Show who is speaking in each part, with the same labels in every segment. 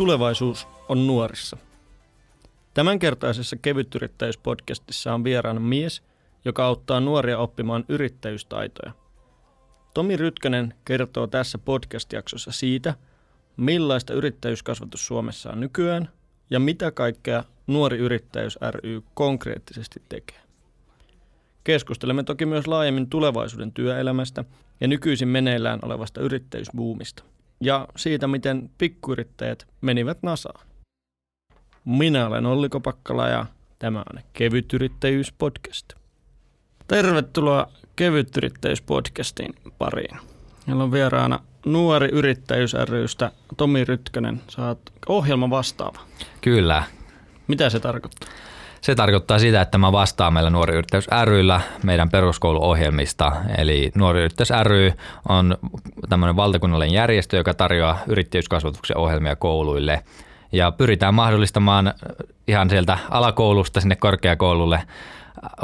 Speaker 1: Tulevaisuus on nuorissa. Tämänkertaisessa kevytyrittäjyyspodcastissa on vieraana mies, joka auttaa nuoria oppimaan yrittäjyystaitoja. Tomi Rytkönen kertoo tässä podcast-jaksossa siitä, millaista yrittäjyyskasvatus Suomessa on nykyään ja mitä kaikkea Nuori Yrittäjyys ry konkreettisesti tekee. Keskustelemme toki myös laajemmin tulevaisuuden työelämästä ja nykyisin meneillään olevasta yrittäjyysbuumista ja siitä, miten pikkuyrittäjät menivät Nasaan. Minä olen Olli Kopakkala ja tämä on Kevytyrittäjyys-podcast. Tervetuloa Kevytyrittäjyys-podcastin pariin. Meillä on vieraana Nuori Yrittäjyys rystä Tomi Rytkönen. Sä oot ohjelma vastaava.
Speaker 2: Kyllä.
Speaker 1: Mitä se tarkoittaa?
Speaker 2: Se tarkoittaa sitä, että mä vastaan meillä Nuori Yrittäjyys ryllä meidän peruskouluohjelmista. Eli Nuori Yrittäjyys ry on tämmöinen valtakunnallinen järjestö, joka tarjoaa yrittäjyyskasvatuksen ohjelmia kouluille. Ja pyritään mahdollistamaan ihan sieltä alakoulusta sinne korkeakoululle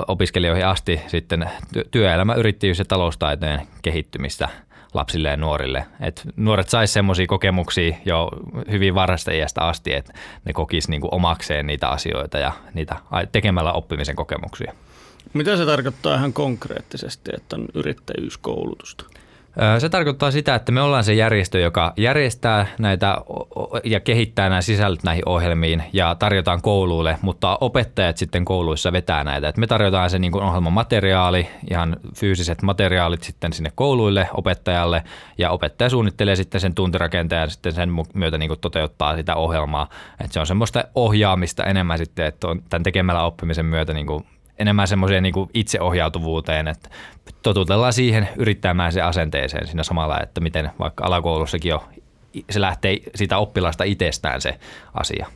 Speaker 2: opiskelijoihin asti sitten työelämä, yrittäjyys ja taloustaitojen kehittymistä – lapsille ja nuorille. Et nuoret sais semmoisia kokemuksia jo hyvin varhaisesta iästä asti, että ne kokis niinku omakseen niitä asioita ja niitä tekemällä oppimisen kokemuksia.
Speaker 1: Mitä se tarkoittaa ihan konkreettisesti, että on yrittäjyyskoulutusta?
Speaker 2: Se tarkoittaa sitä, että me ollaan se järjestö, joka järjestää näitä ja kehittää nämä sisällöt näihin ohjelmiin ja tarjotaan kouluille, mutta opettajat sitten kouluissa vetää näitä. Et me tarjotaan se niin kuin ohjelmamateriaali, ihan fyysiset materiaalit sitten sinne kouluille opettajalle ja opettaja suunnittelee sitten sen tuntirakenteen ja sitten sen myötä niin kuin toteuttaa sitä ohjelmaa. Et se on semmoista ohjaamista enemmän sitten, että on tämän tekemällä oppimisen myötä niin kuin enemmän semmoiseen niin itseohjautuvuuteen, että totutellaan siihen yrittämään se asenteeseen siinä samalla, että miten vaikka alakoulussakin jo se lähtee siitä oppilasta itsestään se asia.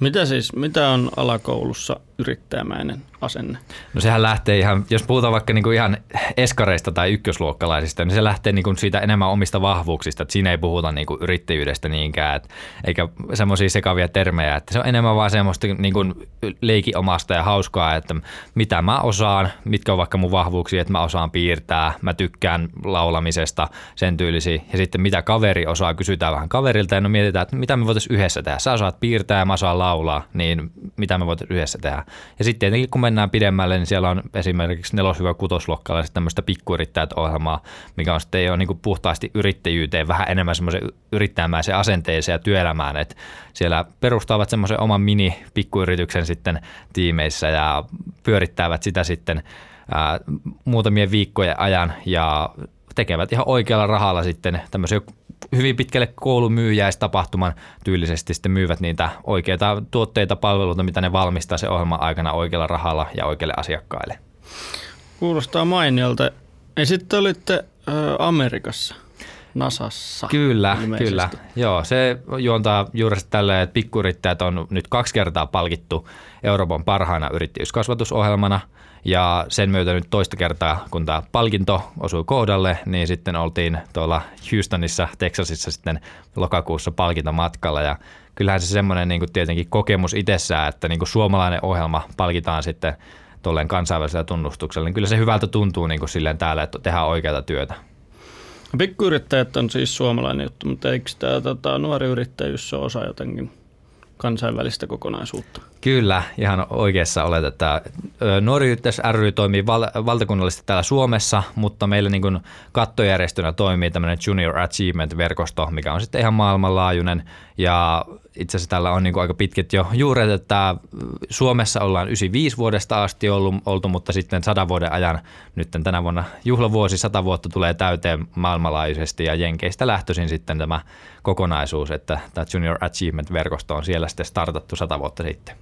Speaker 1: Mitä siis, mitä on alakoulussa yrittäjämäinen asenne?
Speaker 2: No sehän lähtee ihan, jos puhutaan vaikka niin kuin ihan eskareista tai ykkösluokkalaisista, niin se lähtee niin kuin siitä enemmän omista vahvuuksista. Että siinä ei puhuta niin kuin yrittäjyydestä niinkään, että, eikä semmoisia sekavia termejä. Että se on enemmän vaan semmoista niin kuin leikiomasta ja hauskaa, että mitä mä osaan, mitkä on vaikka mun vahvuuksia, että mä osaan piirtää, mä tykkään laulamisesta, sen tyylisiä. Ja sitten mitä kaveri osaa, kysytään vähän kaverilta ja no mietitään, että mitä me voitaisiin yhdessä tehdä. Sä osaat piirtää ja mä osaan laulaa, niin mitä me voitaisiin yhdessä tehdä. Ja sitten tietenkin kun mennään pidemmälle, niin siellä on esimerkiksi nelos-kutosluokkalaisista siis tämmöistä pikkuyrittäjät ohjelmaa, mikä on sitten jo niin puhtaasti yrittäjyyteen, vähän enemmän semmoisen yrittäjämäisen asenteeseen ja työelämään, että siellä perustavat semmoisen oman mini-pikkuyrityksen sitten tiimeissä ja pyörittävät sitä sitten ää, muutamien viikkojen ajan ja tekevät ihan oikealla rahalla sitten tämmöisiä hyvin pitkälle koulumyyjäistapahtuman tyylisesti sitten myyvät niitä oikeita tuotteita, palveluita, mitä ne valmistaa se ohjelman aikana oikealla rahalla ja oikeille asiakkaille.
Speaker 1: Kuulostaa mainiolta. Ja sitten olitte Amerikassa. Nasassa.
Speaker 2: Kyllä, ilmeisesti. kyllä. Joo, se juontaa juuri tälle, että pikkuyrittäjät on nyt kaksi kertaa palkittu Euroopan parhaana yrittäjyyskasvatusohjelmana – ja sen myötä nyt toista kertaa, kun tämä palkinto osui kohdalle, niin sitten oltiin tuolla Houstonissa, Texasissa sitten lokakuussa palkintomatkalla. Ja kyllähän se semmoinen niin kuin tietenkin kokemus itsessään, että niin kuin suomalainen ohjelma palkitaan sitten tolleen kansainvälisellä tunnustuksella, niin kyllä se hyvältä tuntuu niin kuin silleen täällä, että tehdään oikeata työtä.
Speaker 1: Pikkuyrittäjät on siis suomalainen juttu, mutta eikö tämä tota, nuori yrittäjyys ole osa jotenkin kansainvälistä kokonaisuutta?
Speaker 2: Kyllä, ihan oikeassa olet, että Nuori Yhteys ry toimii val- valtakunnallisesti täällä Suomessa, mutta meillä niin kuin kattojärjestönä toimii tämmöinen Junior Achievement-verkosto, mikä on sitten ihan maailmanlaajuinen ja itse asiassa tällä on niin kuin aika pitkät jo juuret, että Suomessa ollaan 95 vuodesta asti ollut, oltu, mutta sitten sadan vuoden ajan, nyt tänä vuonna juhlavuosi, sata vuotta tulee täyteen maailmanlaajuisesti ja Jenkeistä lähtöisin sitten tämä kokonaisuus, että tämä Junior Achievement-verkosto on siellä sitten startattu sata vuotta sitten.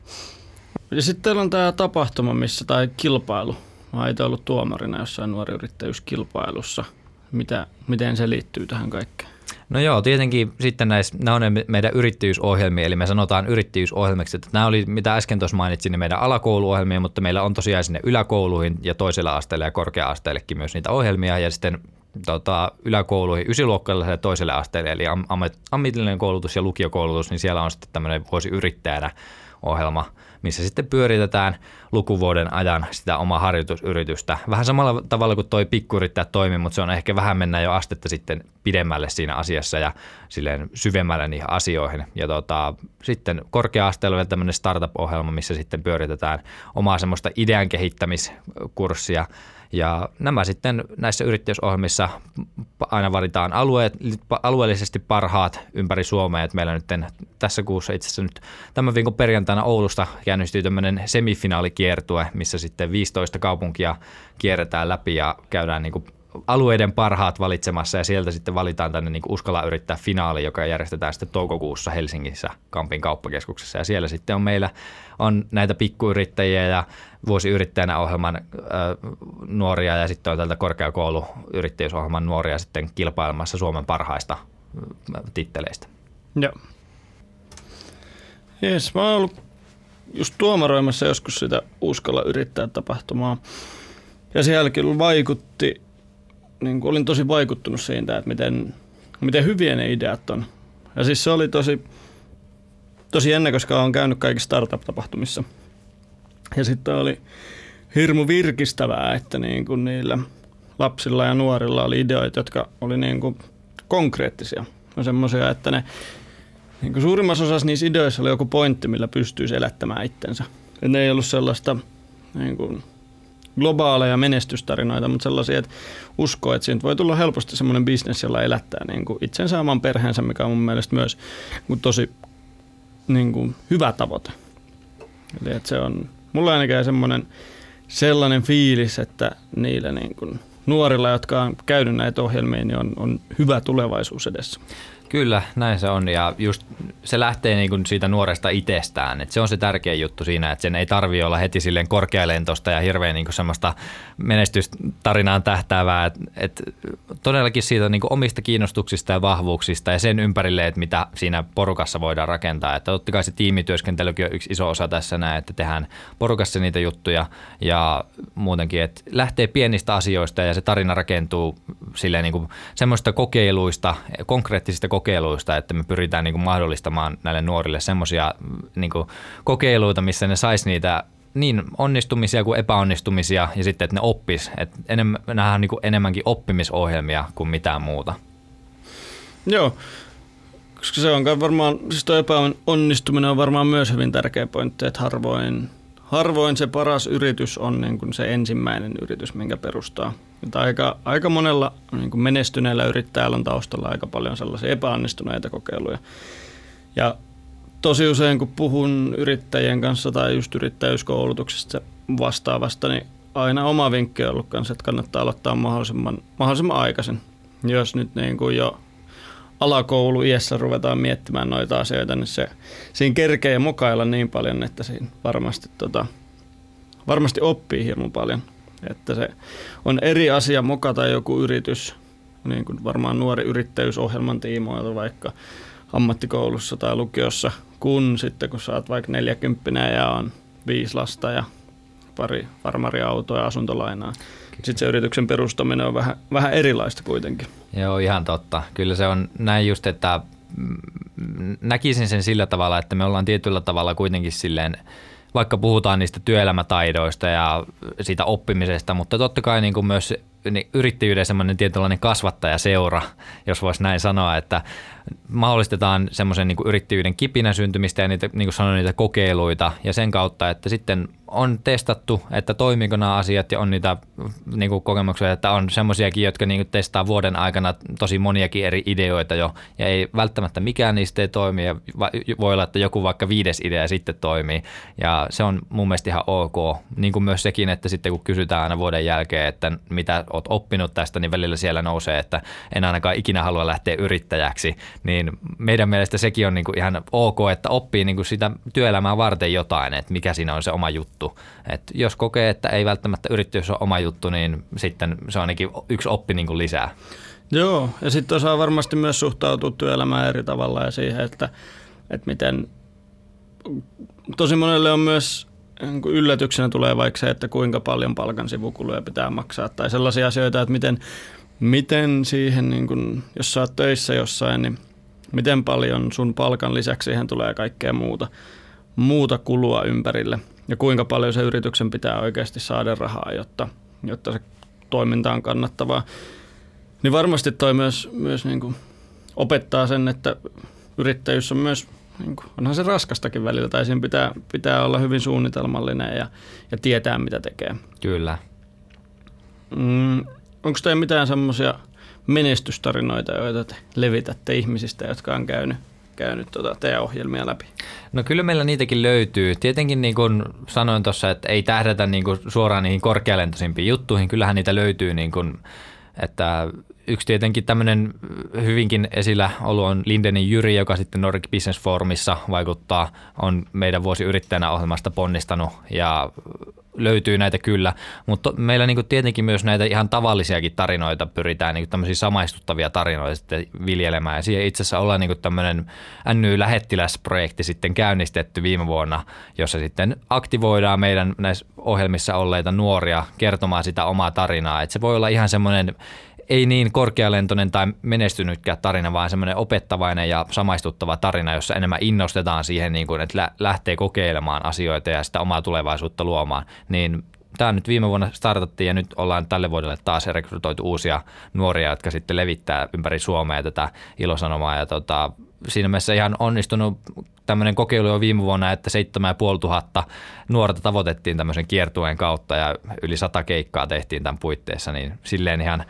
Speaker 1: Ja sitten teillä on tämä tapahtuma, missä tai kilpailu. Mä itse ollut tuomarina jossain nuori yrittäjyyskilpailussa. Mitä, miten se liittyy tähän kaikkeen?
Speaker 2: No joo, tietenkin sitten näissä, nämä on ne meidän yrittäjyysohjelmia, eli me sanotaan yrittäjyysohjelmiksi, että nämä oli, mitä äsken tuossa mainitsin, niin meidän alakouluohjelmia, mutta meillä on tosiaan sinne yläkouluihin ja toisella asteelle ja korkea-asteellekin myös niitä ohjelmia, ja sitten tota, yläkouluihin ysiluokkalaiselle toiselle asteelle, eli am- ammatillinen koulutus ja lukiokoulutus, niin siellä on sitten tämmöinen vuosi yrittäjänä ohjelma, missä sitten pyöritetään lukuvuoden ajan sitä omaa harjoitusyritystä. Vähän samalla tavalla kuin toi pikkuyrittäjä toimi, mutta se on ehkä vähän mennä jo astetta sitten pidemmälle siinä asiassa ja silleen syvemmälle niihin asioihin. Ja tota, sitten korkea-asteella vielä tämmöinen startup-ohjelma, missä sitten pyöritetään omaa semmoista idean kehittämiskurssia, ja nämä sitten näissä yrittäjyysohjelmissa aina valitaan alueet, alueellisesti parhaat ympäri Suomea. Että meillä nyt tässä kuussa itse asiassa nyt tämän viikon perjantaina Oulusta käynnistyy tämmöinen semifinaalikier,tue, missä sitten 15 kaupunkia kierretään läpi ja käydään niin kuin alueiden parhaat valitsemassa ja sieltä sitten valitaan tänne niin Uskalla yrittää finaali, joka järjestetään sitten toukokuussa Helsingissä Kampin kauppakeskuksessa. Ja siellä sitten on meillä on näitä pikkuyrittäjiä ja vuosiyrittäjänä ohjelman äh, nuoria ja sitten on tältä korkeakouluyrittäjyysohjelman nuoria sitten kilpailemassa Suomen parhaista titteleistä.
Speaker 1: Joo. Jes, mä oon ollut just tuomaroimassa joskus sitä Uskalla yrittää tapahtumaa. Ja sielläkin vaikutti niin kuin olin tosi vaikuttunut siitä, että miten, miten hyviä ne ideat on. Ja siis se oli tosi, tosi ennen, koska olen käynyt kaikissa startup-tapahtumissa. Ja sitten oli hirmu virkistävää, että niin kuin niillä lapsilla ja nuorilla oli ideoita, jotka oli niin kuin konkreettisia. No semmoisia, että ne niin kuin suurimmassa osassa niissä ideoissa oli joku pointti, millä pystyisi elättämään itsensä. Et ne ei ollut sellaista niin kuin globaaleja menestystarinoita, mutta sellaisia, että uskoo, että siitä voi tulla helposti semmoinen bisnes, jolla elättää niin kuin itsensä oman perheensä, mikä on mun mielestä myös niin tosi niin kuin hyvä tavoite. Eli että se on, mulla ainakin semmoinen sellainen fiilis, että niillä niin kuin nuorilla, jotka on käynyt näitä ohjelmia, niin on, on hyvä tulevaisuus edessä.
Speaker 2: Kyllä, näin se on ja just se lähtee niin kuin siitä nuoresta itsestään. Et se on se tärkeä juttu siinä, että sen ei tarvi olla heti silleen korkealentosta ja hirveän niin semmoista menestystarinaan tähtäävää. Et, et todellakin siitä niin kuin omista kiinnostuksista ja vahvuuksista ja sen ympärille, että mitä siinä porukassa voidaan rakentaa. Että totta kai se tiimityöskentelykin on yksi iso osa tässä näin, että tehdään porukassa niitä juttuja ja muutenkin, että lähtee pienistä asioista ja se tarina rakentuu silleen niin kuin semmoista kokeiluista, konkreettisista kokeiluista, kokeiluista, että me pyritään niin kuin mahdollistamaan näille nuorille semmoisia niin kokeiluita, missä ne sais niitä niin onnistumisia kuin epäonnistumisia ja sitten, että ne oppis. Että enemmän, nämä on niin kuin enemmänkin oppimisohjelmia kuin mitään muuta.
Speaker 1: Joo, koska se on varmaan, siis tuo epäonnistuminen on varmaan myös hyvin tärkeä pointti, että harvoin, harvoin se paras yritys on niin kuin se ensimmäinen yritys, minkä perustaa että aika, aika monella niin kuin menestyneellä yrittäjällä on taustalla aika paljon sellaisia epäonnistuneita kokeiluja. Ja tosi usein, kun puhun yrittäjien kanssa tai just yrittäjyyskoulutuksesta vastaavasta, niin aina oma vinkki on ollut kanssa, että kannattaa aloittaa mahdollisimman, mahdollisimman aikaisin. Jos nyt niin kuin jo alakoulu iässä ruvetaan miettimään noita asioita, niin se, siinä kerkee mukailla niin paljon, että siinä varmasti, tota, varmasti oppii hirmu paljon – että se on eri asia mokata joku yritys, niin kuin varmaan nuori yrittäjyysohjelman tiimoilta vaikka ammattikoulussa tai lukiossa, kun sitten kun sä oot vaikka 40 ja on viisi lasta ja pari farmariautoa ja asuntolainaa. Sitten se yrityksen perustaminen on vähän, vähän erilaista kuitenkin.
Speaker 2: Joo, ihan totta. Kyllä se on näin just, että näkisin sen sillä tavalla, että me ollaan tietyllä tavalla kuitenkin silleen – vaikka puhutaan niistä työelämätaidoista ja siitä oppimisesta, mutta totta kai niin kuin myös niin yrittäjyyden semmoinen tietynlainen kasvattajaseura, jos voisi näin sanoa, että mahdollistetaan semmoisen niin yrittäjyyden kipinä syntymistä ja niitä, niin kuin sanoin, niitä kokeiluita. Ja sen kautta, että sitten on testattu, että toimiiko nämä asiat ja on niitä niin kuin kokemuksia, että on semmoisiakin, jotka niin kuin testaa vuoden aikana tosi moniakin eri ideoita jo. Ja ei välttämättä mikään niistä ei toimi ja voi olla, että joku vaikka viides idea sitten toimii. Ja se on mun mielestä ihan ok. Niin kuin myös sekin, että sitten kun kysytään aina vuoden jälkeen, että mitä oot oppinut tästä, niin välillä siellä nousee, että en ainakaan ikinä halua lähteä yrittäjäksi, niin meidän mielestä sekin on niin kuin ihan ok, että oppii niin kuin sitä työelämää varten jotain, että mikä siinä on se oma juttu. Et jos kokee, että ei välttämättä yrittäjyys ole oma juttu, niin sitten se on ainakin yksi oppi niin kuin lisää.
Speaker 1: Joo, ja sitten osaa varmasti myös suhtautua työelämään eri tavalla ja siihen, että, että miten tosi monelle on myös niin yllätyksenä tulee vaikka se, että kuinka paljon palkan sivukuluja pitää maksaa tai sellaisia asioita, että miten, miten siihen, niin kuin, jos sä oot töissä jossain, niin miten paljon sun palkan lisäksi siihen tulee kaikkea muuta. muuta kulua ympärille ja kuinka paljon se yrityksen pitää oikeasti saada rahaa, jotta, jotta se toiminta on kannattavaa. Niin varmasti toi myös, myös niin kuin opettaa sen, että yrittäjyys on myös, niin kuin, onhan se raskastakin välillä, tai siinä pitää, pitää olla hyvin suunnitelmallinen ja, ja tietää, mitä tekee.
Speaker 2: Kyllä.
Speaker 1: Mm, onko teillä mitään semmoisia menestystarinoita, joita te levitätte ihmisistä, jotka on käynyt, käynyt tota teidän ohjelmia läpi?
Speaker 2: No kyllä meillä niitäkin löytyy. Tietenkin niin kuin sanoin tuossa, että ei tähdätä niin kuin suoraan niihin korkealentoisimpiin juttuihin. Kyllähän niitä löytyy, niin kuin, että yksi tietenkin tämmöinen hyvinkin esillä ollut on Lindenin Jyri, joka sitten Nordic Business Forumissa vaikuttaa, on meidän vuosi yrittäjänä ohjelmasta ponnistanut ja löytyy näitä kyllä, mutta meillä niin tietenkin myös näitä ihan tavallisiakin tarinoita pyritään, niin tämmöisiä samaistuttavia tarinoita sitten viljelemään. Ja siihen itse asiassa ollaan niin tämmöinen NY-lähettiläsprojekti sitten käynnistetty viime vuonna, jossa sitten aktivoidaan meidän näissä ohjelmissa olleita nuoria kertomaan sitä omaa tarinaa. Että se voi olla ihan semmoinen ei niin korkealentoinen tai menestynytkään tarina, vaan semmoinen opettavainen ja samaistuttava tarina, jossa enemmän innostetaan siihen, niin kuin, että lähtee kokeilemaan asioita ja sitä omaa tulevaisuutta luomaan. Niin tämä nyt viime vuonna startattiin ja nyt ollaan tälle vuodelle taas rekrytoitu uusia nuoria, jotka sitten levittää ympäri Suomea tätä ilosanomaa ja tota, siinä mielessä ihan onnistunut tämmöinen kokeilu jo viime vuonna, että 7500 nuorta tavoitettiin tämmöisen kiertueen kautta ja yli sata keikkaa tehtiin tämän puitteissa, niin silleen ihan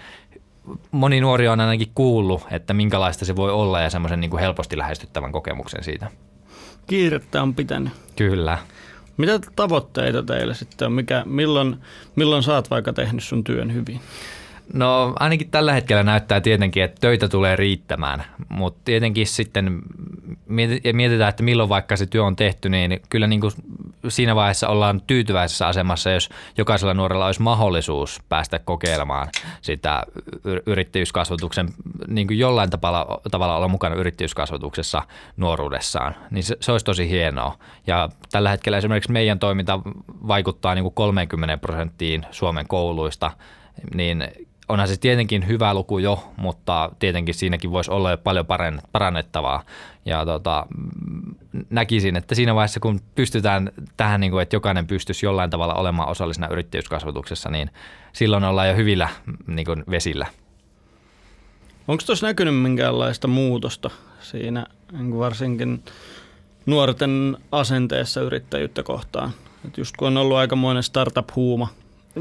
Speaker 2: moni nuori on ainakin kuullut, että minkälaista se voi olla ja semmoisen niin kuin helposti lähestyttävän kokemuksen siitä.
Speaker 1: Kiirettä on pitänyt.
Speaker 2: Kyllä.
Speaker 1: Mitä tavoitteita teillä sitten on? Mikä, milloin, milloin sä oot vaikka tehnyt sun työn hyvin?
Speaker 2: No ainakin tällä hetkellä näyttää tietenkin, että töitä tulee riittämään, mutta tietenkin sitten mietitään, että milloin vaikka se työ on tehty, niin kyllä niin kuin siinä vaiheessa ollaan tyytyväisessä asemassa, jos jokaisella nuorella olisi mahdollisuus päästä kokeilemaan sitä yrittäjyyskasvatuksen, niin kuin jollain tavalla, tavalla olla mukana yrittäjyyskasvatuksessa nuoruudessaan, niin se, se olisi tosi hienoa. Ja tällä hetkellä esimerkiksi meidän toiminta vaikuttaa niin kuin 30 prosenttiin Suomen kouluista, niin onhan se tietenkin hyvä luku jo, mutta tietenkin siinäkin voisi olla jo paljon parannettavaa. Ja tota, näkisin, että siinä vaiheessa kun pystytään tähän, niin kuin, että jokainen pystyisi jollain tavalla olemaan osallisena yrittäjyyskasvatuksessa, niin silloin ollaan jo hyvillä niin kuin vesillä.
Speaker 1: Onko tuossa näkynyt minkäänlaista muutosta siinä niin varsinkin nuorten asenteessa yrittäjyyttä kohtaan? Et just kun on ollut aikamoinen startup-huuma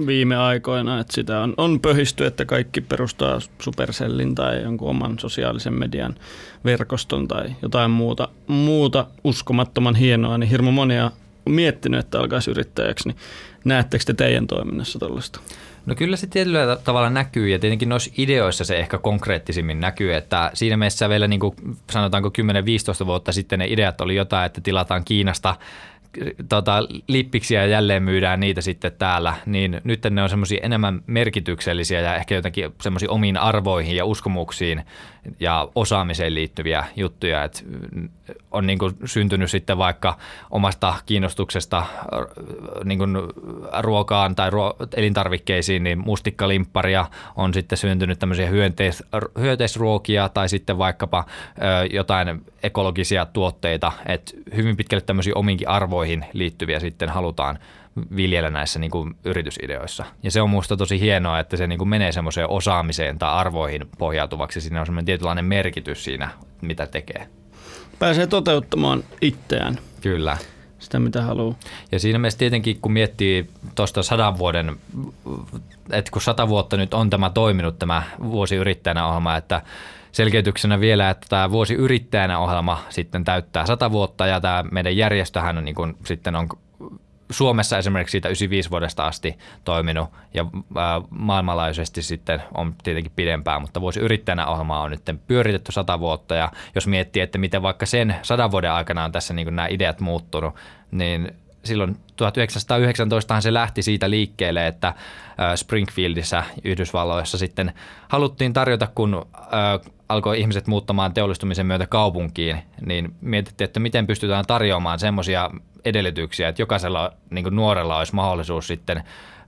Speaker 1: viime aikoina, että sitä on, on pöhisty, että kaikki perustaa Supercellin tai jonkun oman sosiaalisen median verkoston tai jotain muuta, muuta uskomattoman hienoa, niin hirmu monia on miettinyt, että alkaisi yrittäjäksi, niin näettekö te teidän toiminnassa tällaista?
Speaker 2: No kyllä se tietyllä tavalla näkyy ja tietenkin noissa ideoissa se ehkä konkreettisimmin näkyy, että siinä mielessä vielä niin kuin sanotaanko 10-15 vuotta sitten ne ideat oli jotain, että tilataan Kiinasta tota, lippiksiä ja jälleen myydään niitä sitten täällä, niin nyt ne on semmoisia enemmän merkityksellisiä ja ehkä jotenkin semmoisiin omiin arvoihin ja uskomuksiin ja osaamiseen liittyviä juttuja, että on niin kuin syntynyt sitten vaikka omasta kiinnostuksesta niin kuin ruokaan tai ruo- elintarvikkeisiin, niin mustikkalimpparia on sitten syntynyt tämmöisiä hyönteis- hyönteisruokia tai sitten vaikkapa ö, jotain ekologisia tuotteita, että hyvin pitkälle tämmöisiä omiinkin arvoihin liittyviä sitten halutaan viljellä näissä niin kuin yritysideoissa. Ja se on minusta tosi hienoa, että se niin kuin menee semmoiseen osaamiseen tai arvoihin pohjautuvaksi. Siinä on semmoinen tietynlainen merkitys siinä, mitä tekee.
Speaker 1: Pääsee toteuttamaan itseään.
Speaker 2: Kyllä.
Speaker 1: Sitä, mitä haluaa.
Speaker 2: Ja siinä mielessä tietenkin, kun miettii tuosta sadan vuoden, että kun sata vuotta nyt on tämä toiminut, tämä vuosi yrittäjänä ohjelma, että selkeytyksenä vielä, että tämä vuosi yrittäjänä ohjelma sitten täyttää sata vuotta ja tämä meidän järjestöhän on, niin kuin, sitten on Suomessa esimerkiksi siitä 95 vuodesta asti toiminut ja maailmanlaajuisesti sitten on tietenkin pidempään, mutta vuosi yrittäjänä ohjelmaa on nyt pyöritetty sata vuotta ja jos miettii, että miten vaikka sen sadan vuoden aikana on tässä niin nämä ideat muuttunut, niin silloin 1919 se lähti siitä liikkeelle, että Springfieldissä Yhdysvalloissa sitten haluttiin tarjota, kun alkoi ihmiset muuttamaan teollistumisen myötä kaupunkiin, niin mietittiin, että miten pystytään tarjoamaan semmoisia edellytyksiä, että jokaisella niin nuorella olisi mahdollisuus sitten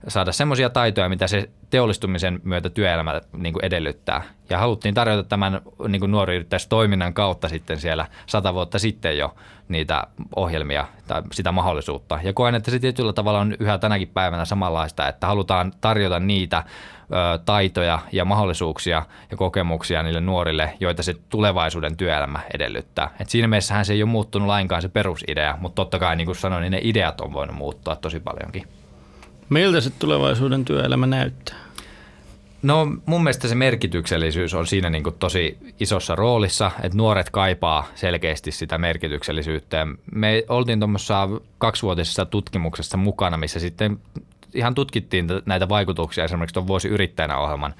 Speaker 2: saada semmoisia taitoja, mitä se teollistumisen myötä työelämä niin kuin edellyttää. Ja haluttiin tarjota tämän niin nuori toiminnan kautta sitten siellä sata vuotta sitten jo niitä ohjelmia tai sitä mahdollisuutta. Ja koen, että se tietyllä tavalla on yhä tänäkin päivänä samanlaista, että halutaan tarjota niitä ö, taitoja ja mahdollisuuksia ja kokemuksia niille nuorille, joita se tulevaisuuden työelämä edellyttää. Et siinä mielessähän se ei ole muuttunut lainkaan se perusidea, mutta totta kai niin kuin sanoin, niin ne ideat on voinut muuttua tosi paljonkin.
Speaker 1: Miltä se tulevaisuuden työelämä näyttää?
Speaker 2: No mun mielestä se merkityksellisyys on siinä niin tosi isossa roolissa, että nuoret kaipaa selkeästi sitä merkityksellisyyttä. Me oltiin tuommoisessa kaksivuotisessa tutkimuksessa mukana, missä sitten ihan tutkittiin näitä vaikutuksia esimerkiksi tuon vuosi yrittäjänä ohjelman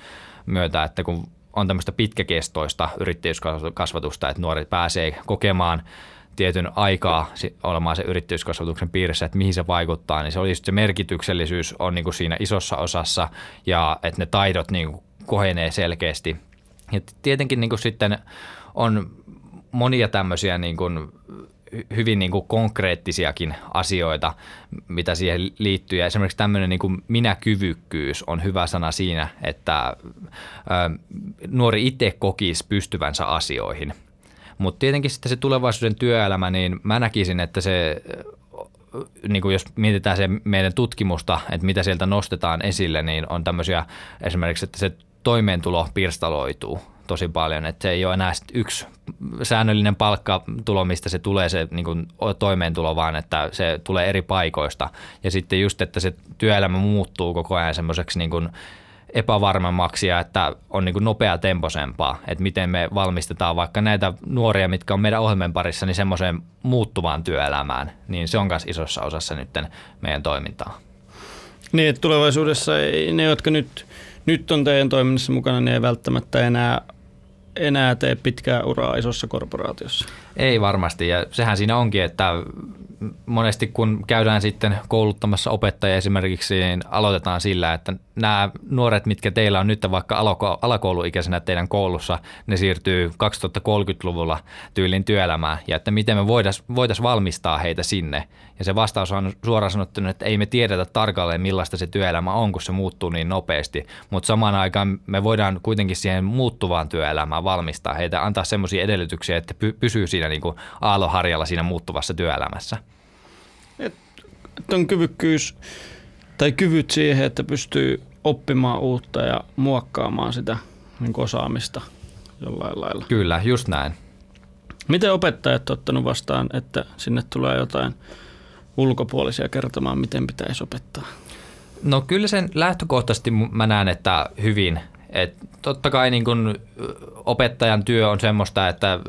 Speaker 2: myötä, että kun on tämmöistä pitkäkestoista yrittäjyyskasvatusta, että nuoret pääsee kokemaan – tietyn aikaa olemaan se yrittäjyyskasvatuksen piirissä, että mihin se vaikuttaa, niin se oli se merkityksellisyys on niin kuin siinä isossa osassa ja että ne taidot niin kuin kohenee selkeästi. Ja tietenkin niin kuin sitten on monia tämmöisiä niin kuin hyvin niin kuin konkreettisiakin asioita, mitä siihen liittyy. Ja esimerkiksi tämmöinen niin kuin minäkyvykkyys on hyvä sana siinä, että nuori itse kokisi pystyvänsä asioihin – mutta tietenkin sitten se tulevaisuuden työelämä, niin mä näkisin, että se niin kuin jos mietitään se meidän tutkimusta, että mitä sieltä nostetaan esille, niin on tämmöisiä esimerkiksi, että se toimeentulo pirstaloituu tosi paljon, että se ei ole enää yksi säännöllinen palkkatulo, mistä se tulee se niin kuin toimeentulo, vaan että se tulee eri paikoista. Ja sitten just, että se työelämä muuttuu koko ajan semmoiseksi niin kuin epävarmemmaksi ja että on niin nopea temposempaa, että miten me valmistetaan vaikka näitä nuoria, mitkä on meidän ohjelmien parissa, niin semmoiseen muuttuvaan työelämään, niin se on myös isossa osassa nyt meidän toimintaa.
Speaker 1: Niin, että tulevaisuudessa ei, ne, jotka nyt, nyt on teidän toiminnassa mukana, niin ei välttämättä enää enää tee pitkää uraa isossa korporaatiossa.
Speaker 2: Ei varmasti, ja sehän siinä onkin, että monesti kun käydään sitten kouluttamassa opettajia esimerkiksi, niin aloitetaan sillä, että nämä nuoret, mitkä teillä on nyt vaikka alakouluikäisenä teidän koulussa, ne siirtyy 2030-luvulla tyylin työelämään ja että miten me voitaisiin voitais valmistaa heitä sinne. Ja se vastaus on suoraan sanottuna, että ei me tiedetä tarkalleen millaista se työelämä on, kun se muuttuu niin nopeasti, mutta samaan aikaan me voidaan kuitenkin siihen muuttuvaan työelämään valmistaa heitä, antaa semmoisia edellytyksiä, että pysyy siinä niin kuin aaloharjalla siinä muuttuvassa työelämässä.
Speaker 1: Että on kyvykkyys tai kyvyt siihen, että pystyy oppimaan uutta ja muokkaamaan sitä niin osaamista jollain lailla.
Speaker 2: Kyllä, just näin.
Speaker 1: Miten opettajat on ottanut vastaan, että sinne tulee jotain ulkopuolisia kertomaan, miten pitäisi opettaa?
Speaker 2: No kyllä sen lähtökohtaisesti mä näen, että hyvin. Et totta kai niin kun opettajan työ on semmoista, että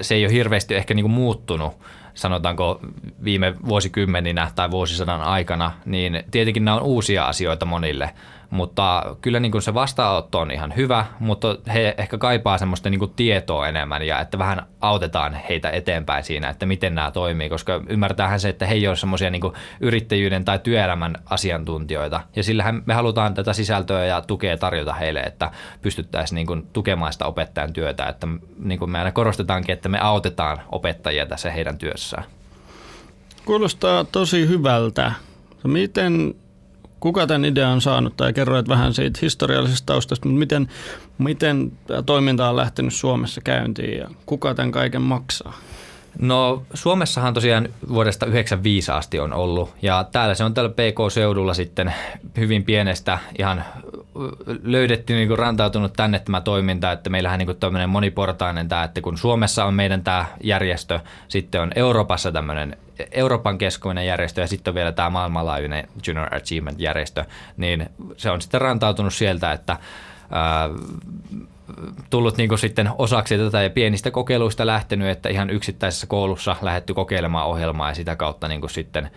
Speaker 2: se ei ole hirveästi ehkä niin muuttunut sanotaanko viime vuosikymmeninä tai vuosisadan aikana, niin tietenkin nämä on uusia asioita monille – mutta kyllä niin kuin se vastaanotto on ihan hyvä, mutta he ehkä kaipaa semmoista niin kuin tietoa enemmän ja että vähän autetaan heitä eteenpäin siinä, että miten nämä toimii, koska ymmärtäähän se, että he ei ole semmoisia niin yrittäjyyden tai työelämän asiantuntijoita ja sillähän me halutaan tätä sisältöä ja tukea tarjota heille, että pystyttäisiin niin kuin tukemaan sitä opettajan työtä, että niin kuin me aina korostetaankin, että me autetaan opettajia tässä heidän työssään.
Speaker 1: Kuulostaa tosi hyvältä. Miten kuka tämän idean on saanut tai kerroit vähän siitä historiallisesta taustasta, mutta miten, miten tämä toiminta on lähtenyt Suomessa käyntiin ja kuka tämän kaiken maksaa?
Speaker 2: No Suomessahan tosiaan vuodesta 1995 asti on ollut ja täällä se on tällä PK-seudulla sitten hyvin pienestä ihan löydetty niin kuin rantautunut tänne tämä toiminta, että meillähän niin tämmöinen moniportainen tämä, että kun Suomessa on meidän tämä järjestö, sitten on Euroopassa tämmöinen Euroopan keskuinen järjestö ja sitten on vielä tämä maailmanlaajuinen Junior Achievement-järjestö, niin se on sitten rantautunut sieltä, että ää, tullut niin kuin sitten osaksi tätä ja pienistä kokeiluista lähtenyt, että ihan yksittäisessä koulussa lähetty kokeilemaan ohjelmaa ja sitä kautta niin kuin sitten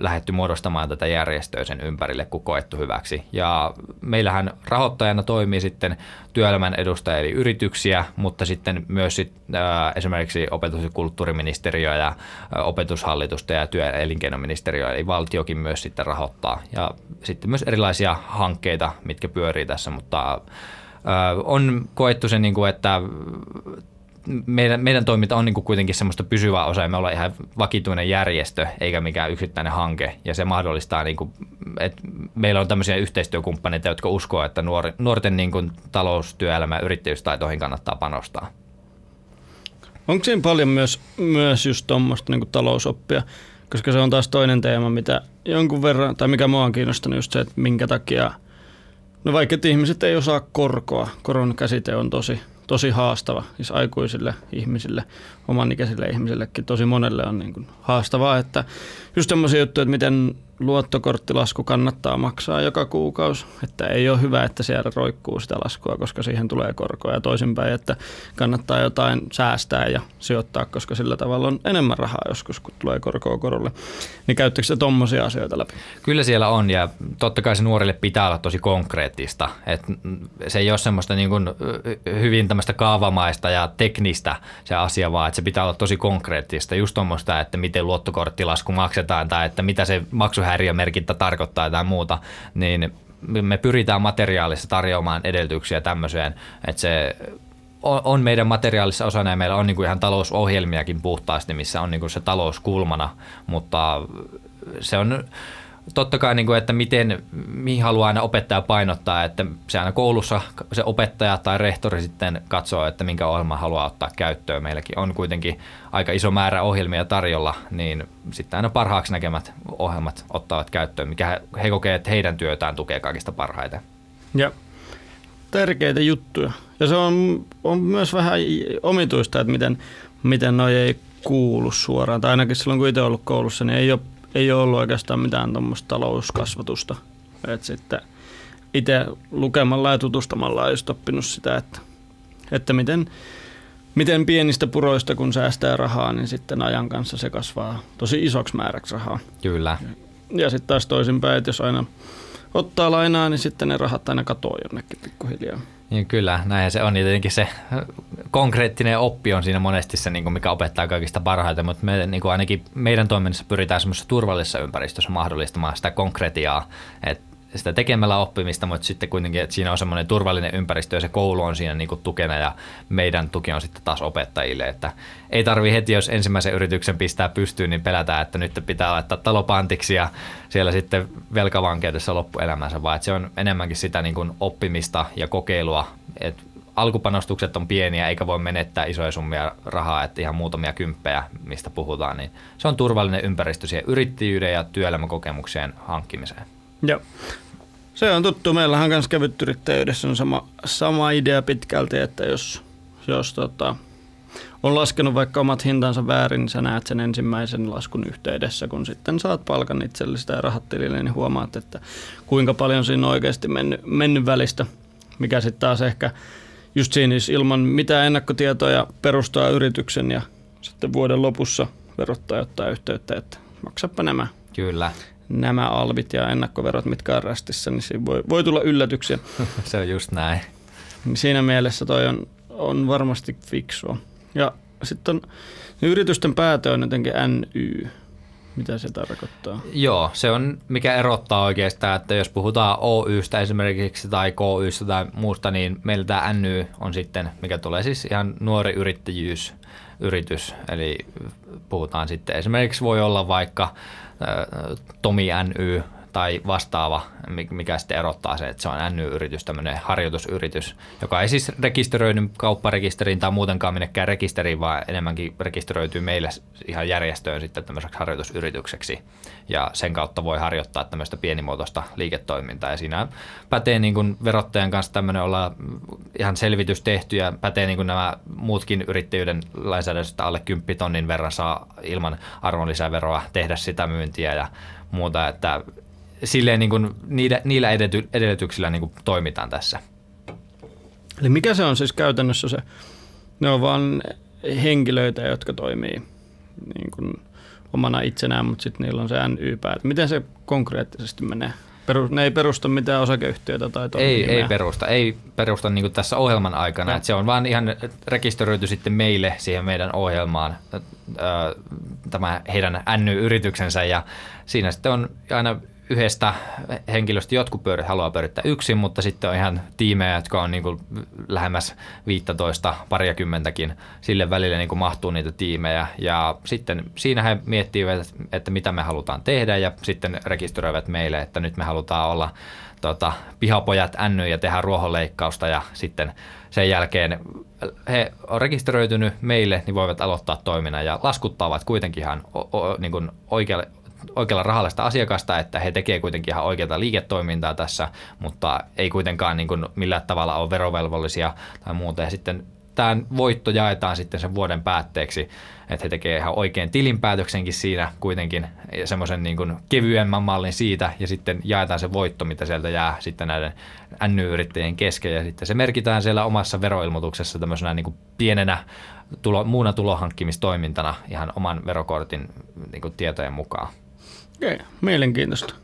Speaker 2: lähetty muodostamaan tätä järjestöä sen ympärille, kun koettu hyväksi. Ja meillähän rahoittajana toimii sitten työelämän edustajia eli yrityksiä, mutta sitten myös sit, äh, esimerkiksi opetus- ja kulttuuriministeriö ja äh, opetushallitusta ja työ- ja elinkeinoministeriö, eli valtiokin myös sitten rahoittaa. Ja sitten myös erilaisia hankkeita, mitkä pyörii tässä, mutta on koettu se, niin kuin, että meidän, meidän toiminta on niin kuin kuitenkin semmoista pysyvää osaa ja me ollaan ihan vakituinen järjestö eikä mikään yksittäinen hanke ja se mahdollistaa, niin kuin, että meillä on tämmöisiä yhteistyökumppaneita, jotka uskoo, että nuori, nuorten niin kuin talous, työelämä ja yrittäjyystaitoihin kannattaa panostaa.
Speaker 1: Onko siinä paljon myös, myös just tuommoista niin talousoppia? Koska se on taas toinen teema, mitä jonkun verran, tai mikä mua on kiinnostanut just se, että minkä takia, no vaikka ihmiset ei osaa korkoa, koron käsite on tosi, tosi haastava, siis aikuisille ihmisille, omanikäisille ihmisillekin tosi monelle on niin kuin haastavaa, että just tämmöisiä juttuja, että miten luottokorttilasku kannattaa maksaa joka kuukausi, että ei ole hyvä, että siellä roikkuu sitä laskua, koska siihen tulee korkoa ja toisinpäin, että kannattaa jotain säästää ja sijoittaa, koska sillä tavalla on enemmän rahaa joskus, kun tulee korkoa korolle. Niin käyttekö se tommosia asioita läpi?
Speaker 2: Kyllä siellä on ja totta kai se nuorille pitää olla tosi konkreettista, että se ei ole semmoista niin kuin hyvin tämmöistä kaavamaista ja teknistä se asia, vaan että se pitää olla tosi konkreettista, just tuommoista, että miten luottokorttilasku maksetaan tai että mitä se maksuhäiriömerkintä tarkoittaa tai muuta, niin me pyritään materiaalissa tarjoamaan edellytyksiä tämmöiseen, että se on meidän materiaalissa osana ja meillä on niin kuin ihan talousohjelmiakin puhtaasti, missä on niin kuin se talouskulmana, mutta se on totta kai, niin kuin, että miten, mihin haluaa aina opettaja painottaa, että se aina koulussa se opettaja tai rehtori sitten katsoo, että minkä ohjelman haluaa ottaa käyttöön. Meilläkin on kuitenkin aika iso määrä ohjelmia tarjolla, niin sitten aina parhaaksi näkemät ohjelmat ottavat käyttöön, mikä he, kokee, että heidän työtään tukee kaikista parhaiten.
Speaker 1: Ja tärkeitä juttuja. Ja se on, on myös vähän omituista, että miten, miten noi ei kuulu suoraan. Tai ainakin silloin, kun itse ollut koulussa, niin ei ole ei ole ollut oikeastaan mitään tuommoista talouskasvatusta. Et sitten itse lukemalla ja tutustamalla on just oppinut sitä, että, että miten, miten pienistä puroista kun säästää rahaa, niin sitten ajan kanssa se kasvaa tosi isoksi määräksi rahaa.
Speaker 2: Kyllä.
Speaker 1: Ja sitten taas toisinpäin, että jos aina ottaa lainaa, niin sitten ne rahat aina katoaa jonnekin pikkuhiljaa.
Speaker 2: Niin kyllä, näin se on. Jotenkin se konkreettinen oppi on siinä monesti se, niin kuin mikä opettaa kaikista parhaiten, mutta me, niin kuin ainakin meidän toiminnassa pyritään semmoisessa turvallisessa ympäristössä mahdollistamaan sitä konkretiaa, että sitä tekemällä oppimista, mutta sitten kuitenkin, että siinä on semmoinen turvallinen ympäristö ja se koulu on siinä niin kuin tukena ja meidän tuki on sitten taas opettajille, että ei tarvi heti, jos ensimmäisen yrityksen pistää pystyyn, niin pelätään, että nyt pitää laittaa talopantiksi ja siellä sitten velkavankeudessa loppuelämänsä, vaan että se on enemmänkin sitä niin kuin oppimista ja kokeilua, että alkupanostukset on pieniä eikä voi menettää isoja summia rahaa, että ihan muutamia kymppejä, mistä puhutaan, niin se on turvallinen ympäristö siihen yrittäjyyden ja työelämäkokemukseen hankkimiseen.
Speaker 1: Joo. Se on tuttu. Meillähän kanssa kevytyrittäjyydessä on sama, sama idea pitkälti, että jos, jos tota, on laskenut vaikka omat hintansa väärin, niin sä näet sen ensimmäisen laskun yhteydessä, kun sitten saat palkan itsellesi ja rahat tilille, niin huomaat, että kuinka paljon siinä on oikeasti mennyt, mennyt välistä, mikä sitten taas ehkä just siinä ilman mitään ennakkotietoja perustaa yrityksen ja sitten vuoden lopussa verottaja ottaa yhteyttä, että maksappa nämä.
Speaker 2: Kyllä
Speaker 1: nämä alvit ja ennakkoverot, mitkä on rästissä, niin siinä voi, voi tulla yllätyksiä.
Speaker 2: Se on just näin.
Speaker 1: Siinä mielessä toi on, on varmasti fiksua. Ja sitten on, niin yritysten päätö on jotenkin NY. Mitä se tarkoittaa?
Speaker 2: Joo, se on mikä erottaa oikeastaan, että jos puhutaan Oystä esimerkiksi tai KYstä tai muusta, niin meillä tämä NY on sitten, mikä tulee siis ihan nuori yrittäjyys yritys. Eli puhutaan sitten esimerkiksi voi olla vaikka Tomi NY tai vastaava, mikä sitten erottaa se, että se on NY-yritys, tämmöinen harjoitusyritys, joka ei siis rekisteröidy kaupparekisteriin tai muutenkaan minnekään rekisteriin, vaan enemmänkin rekisteröityy meille ihan järjestöön sitten tämmöiseksi harjoitusyritykseksi. Ja sen kautta voi harjoittaa tämmöistä pienimuotoista liiketoimintaa. Ja siinä pätee niin kuin verottajan kanssa tämmöinen olla ihan selvitys tehty ja pätee niin kuin nämä muutkin yrittäjyyden lainsäädännöstä alle 10 tonnin verran saa ilman arvonlisäveroa tehdä sitä myyntiä ja muuta, että silleen niin kuin niillä, niillä edellytyksillä niin kuin toimitaan tässä.
Speaker 1: Eli mikä se on siis käytännössä se? Ne on vaan henkilöitä, jotka toimii niin kuin omana itsenään, mutta sitten niillä on se NY-pää. Miten se konkreettisesti menee? Peru, ne ei perusta mitään osakeyhtiötä tai
Speaker 2: Ei, ei perusta. Ei perusta niin kuin tässä ohjelman aikana. Että se on vaan ihan rekisteröity sitten meille siihen meidän ohjelmaan tämä heidän NY-yrityksensä ja siinä sitten on aina yhdestä henkilöstä jotkut pyörit, haluaa pyörittää yksin, mutta sitten on ihan tiimejä, jotka on niin kuin lähemmäs 15, pariakymmentäkin. Sille välille niin kuin mahtuu niitä tiimejä ja sitten siinä he miettivät, että mitä me halutaan tehdä ja sitten rekisteröivät meille, että nyt me halutaan olla tota, pihapojat änny ja tehdä ruohonleikkausta ja sitten sen jälkeen he on rekisteröitynyt meille, niin voivat aloittaa toiminnan ja laskuttavat kuitenkin ihan o, o, niin kuin oikealle, oikealla rahalla sitä asiakasta, että he tekevät kuitenkin ihan oikeaa liiketoimintaa tässä, mutta ei kuitenkaan niin kuin millään tavalla ole verovelvollisia tai muuta. Ja sitten tämä voitto jaetaan sitten sen vuoden päätteeksi, että he tekevät ihan oikein tilinpäätöksenkin siinä kuitenkin semmoisen niin kuin kevyemmän mallin siitä ja sitten jaetaan se voitto, mitä sieltä jää sitten näiden NY-yrittäjien kesken ja sitten se merkitään siellä omassa veroilmoituksessa tämmöisenä niin kuin pienenä tulo, muuna tulohankkimistoimintana ihan oman verokortin niin kuin tietojen mukaan.
Speaker 1: Okei, mielenkiintoista.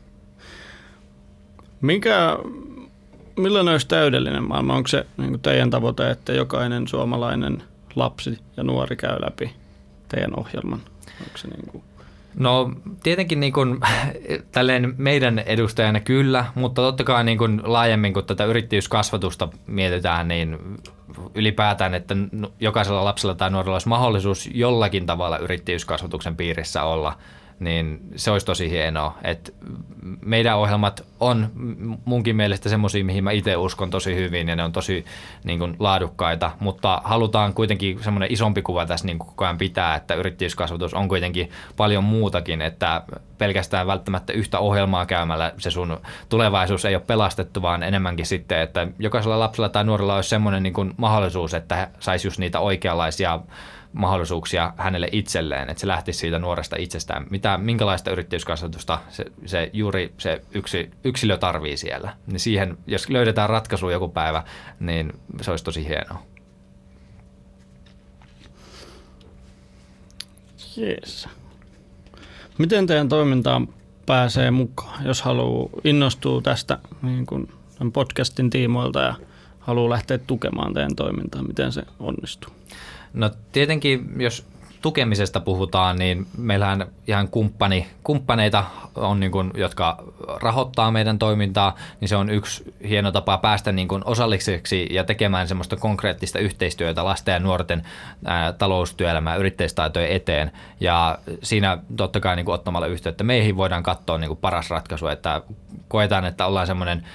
Speaker 1: Mikä, millainen olisi täydellinen maailma? Onko se niin teidän tavoite, että jokainen suomalainen lapsi ja nuori käy läpi teidän ohjelman? Onko se niin kuin...
Speaker 2: No tietenkin niin kuin, tälleen meidän edustajana kyllä, mutta totta kai niin kuin laajemmin kun tätä yrittäjyyskasvatusta mietitään, niin ylipäätään, että jokaisella lapsella tai nuorella olisi mahdollisuus jollakin tavalla yrittäjyyskasvatuksen piirissä olla – niin se olisi tosi hienoa. Et meidän ohjelmat on munkin mielestä semmoisia, mihin mä itse uskon tosi hyvin ja ne on tosi niin kuin, laadukkaita, mutta halutaan kuitenkin semmoinen isompi kuva tässä niin koko ajan pitää, että yrittäjyyskasvatus on kuitenkin paljon muutakin, että pelkästään välttämättä yhtä ohjelmaa käymällä se sun tulevaisuus ei ole pelastettu, vaan enemmänkin sitten, että jokaisella lapsella tai nuorella olisi semmoinen niin kuin mahdollisuus, että saisi just niitä oikeanlaisia mahdollisuuksia hänelle itselleen, että se lähtisi siitä nuoresta itsestään. Mitä, minkälaista yrittäjyyskasvatusta se, se juuri se yksi, yksilö tarvii siellä. Niin siihen, jos löydetään ratkaisu joku päivä, niin se olisi tosi hienoa.
Speaker 1: Jees. Miten teidän toimintaan pääsee mukaan, jos haluaa innostua tästä niin kuin podcastin tiimoilta ja haluaa lähteä tukemaan teidän toimintaa, miten se onnistuu?
Speaker 2: No tietenkin, jos tukemisesta puhutaan, niin meillähän ihan kumppani, kumppaneita on, niin kuin, jotka rahoittaa meidän toimintaa, niin se on yksi hieno tapa päästä niin kuin osalliseksi ja tekemään semmoista konkreettista yhteistyötä lasten ja nuorten ää, taloustyöelämää, yrittäjistaitojen eteen. Ja siinä totta kai niin kuin ottamalla yhteyttä meihin voidaan katsoa niin kuin paras ratkaisu, että koetaan, että ollaan semmoinen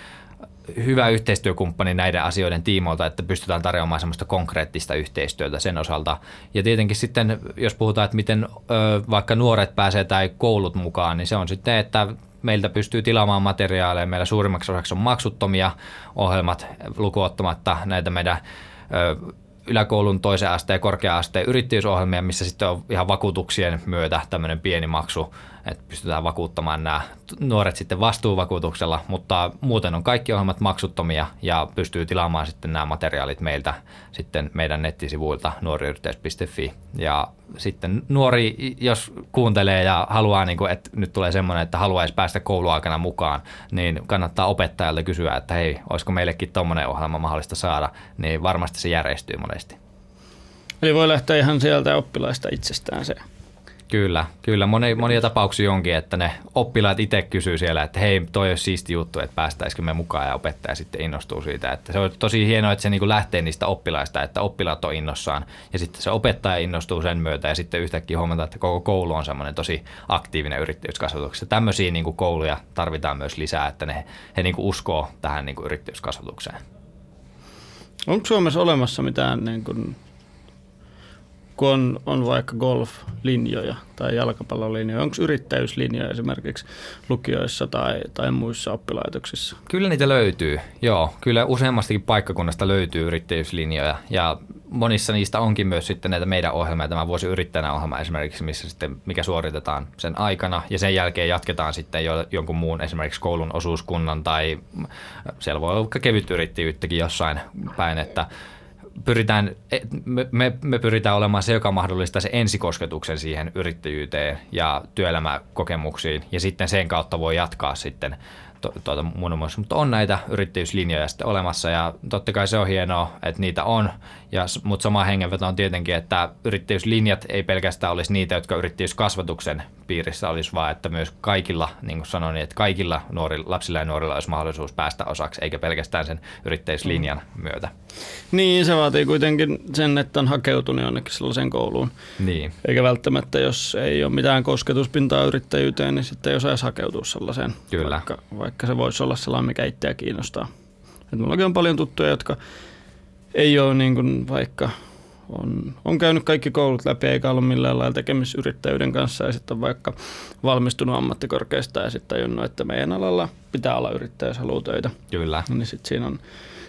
Speaker 2: hyvä yhteistyökumppani näiden asioiden tiimoilta, että pystytään tarjoamaan semmoista konkreettista yhteistyötä sen osalta. Ja tietenkin sitten, jos puhutaan, että miten vaikka nuoret pääsee tai koulut mukaan, niin se on sitten, että meiltä pystyy tilaamaan materiaaleja. Meillä suurimmaksi osaksi on maksuttomia ohjelmat lukuottamatta näitä meidän yläkoulun toisen asteen ja korkea-asteen yrittäjyysohjelmia, missä sitten on ihan vakuutuksien myötä tämmöinen pieni maksu että pystytään vakuuttamaan nämä nuoret sitten vastuuvakuutuksella, mutta muuten on kaikki ohjelmat maksuttomia ja pystyy tilaamaan sitten nämä materiaalit meiltä sitten meidän nettisivuilta nuoriyrittäjyys.fi. Ja sitten nuori, jos kuuntelee ja haluaa, niin kuin, että nyt tulee semmoinen, että haluaisi päästä kouluaikana mukaan, niin kannattaa opettajalta kysyä, että hei, olisiko meillekin tuommoinen ohjelma mahdollista saada, niin varmasti se järjestyy monesti.
Speaker 1: Eli voi lähteä ihan sieltä oppilaista itsestään se
Speaker 2: Kyllä, kyllä. Moni, monia tapauksia onkin, että ne oppilaat itse kysyy siellä, että hei, toi olisi siisti juttu, että päästäisikö me mukaan ja opettaja sitten innostuu siitä. Että se on tosi hienoa, että se niin lähtee niistä oppilaista, että oppilaat on innossaan ja sitten se opettaja innostuu sen myötä ja sitten yhtäkkiä huomata, että koko koulu on semmoinen tosi aktiivinen yrittäjyyskasvatuksessa. Tämmöisiä niin kuin kouluja tarvitaan myös lisää, että ne, he niin kuin uskoo tähän niin kuin yrittäjyyskasvatukseen.
Speaker 1: Onko Suomessa olemassa mitään niin kuin kun on, on vaikka golflinjoja tai jalkapallolinjoja, onko yrittäjyyslinjoja esimerkiksi lukioissa tai, tai muissa oppilaitoksissa?
Speaker 2: Kyllä niitä löytyy, joo. Kyllä useammastakin paikkakunnasta löytyy yrittäjyyslinjoja ja monissa niistä onkin myös sitten näitä meidän ohjelmia, tämä vuosi yrittäjänä ohjelma esimerkiksi, missä sitten, mikä suoritetaan sen aikana ja sen jälkeen jatketaan sitten jo, jonkun muun esimerkiksi koulun osuuskunnan tai siellä voi olla vaikka kevyt yrittäjyyttäkin jossain päin, että pyritään, e, me, me, me pyritään olemaan se, joka mahdollistaa se ensikosketuksen siihen yrittäjyyteen ja työelämäkokemuksiin. Ja sitten sen kautta voi jatkaa sitten tuota, muun muassa, mutta on näitä yrittäjyyslinjoja sitten olemassa ja totta kai se on hienoa, että niitä on, ja, mutta sama hengenveto on tietenkin, että yrittäjyyslinjat ei pelkästään olisi niitä, jotka yrittäjyyskasvatuksen piirissä olisi, vaan että myös kaikilla, niin kuin sanoin, että kaikilla nuorilla, lapsilla ja nuorilla olisi mahdollisuus päästä osaksi, eikä pelkästään sen yrittäjyyslinjan mm. myötä.
Speaker 1: Niin, se vaatii kuitenkin sen, että on hakeutunut jonnekin sellaiseen kouluun.
Speaker 2: Niin.
Speaker 1: Eikä välttämättä, jos ei ole mitään kosketuspintaa yrittäjyyteen, niin sitten ei osaisi hakeutua sellaiseen.
Speaker 2: Kyllä.
Speaker 1: Vaikka, vaikka se voisi olla sellainen, mikä itseä kiinnostaa. Et mullakin on paljon tuttuja, jotka ei ole niin kuin vaikka on, on käynyt kaikki koulut läpi eikä ollut millään lailla tekemisissä yrittäjyyden kanssa ja sitten on vaikka valmistunut ammattikorkeasta ja sitten tajunnut, että meidän alalla pitää olla yrittäjä, jos haluaa töitä.
Speaker 2: Kyllä.
Speaker 1: Niin sitten siinä on,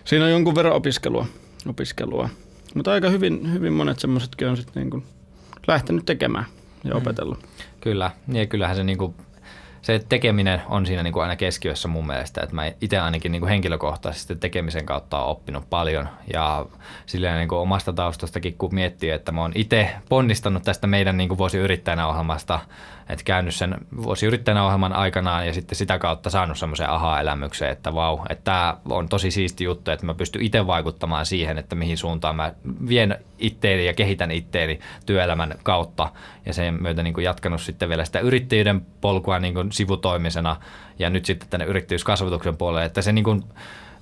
Speaker 1: siinä on jonkun verran opiskelua. opiskelua. Mutta aika hyvin, hyvin monet semmoisetkin on sitten niin lähtenyt tekemään ja mm. opetellut.
Speaker 2: Kyllä, ja kyllähän se niin kuin se tekeminen on siinä niin kuin aina keskiössä mun mielestä, että mä itse ainakin niin kuin henkilökohtaisesti tekemisen kautta olen oppinut paljon. Ja silleen niin kuin omasta taustastakin kun miettii, että mä oon itse ponnistanut tästä meidän niin kuin vuosiyrittäjänä ohjelmasta että käynyt sen vuosiyrittäjänä ohjelman aikanaan ja sitten sitä kautta saanut semmoisen aha-elämyksen, että vau, että tämä on tosi siisti juttu, että mä pystyn itse vaikuttamaan siihen, että mihin suuntaan mä vien itteeni ja kehitän itteeni työelämän kautta. Ja sen myötä niin kuin jatkanut sitten vielä sitä yrittäjyyden polkua niin kuin sivutoimisena ja nyt sitten tänne yrittäjyyskasvatuksen puolelle, että se niin kuin,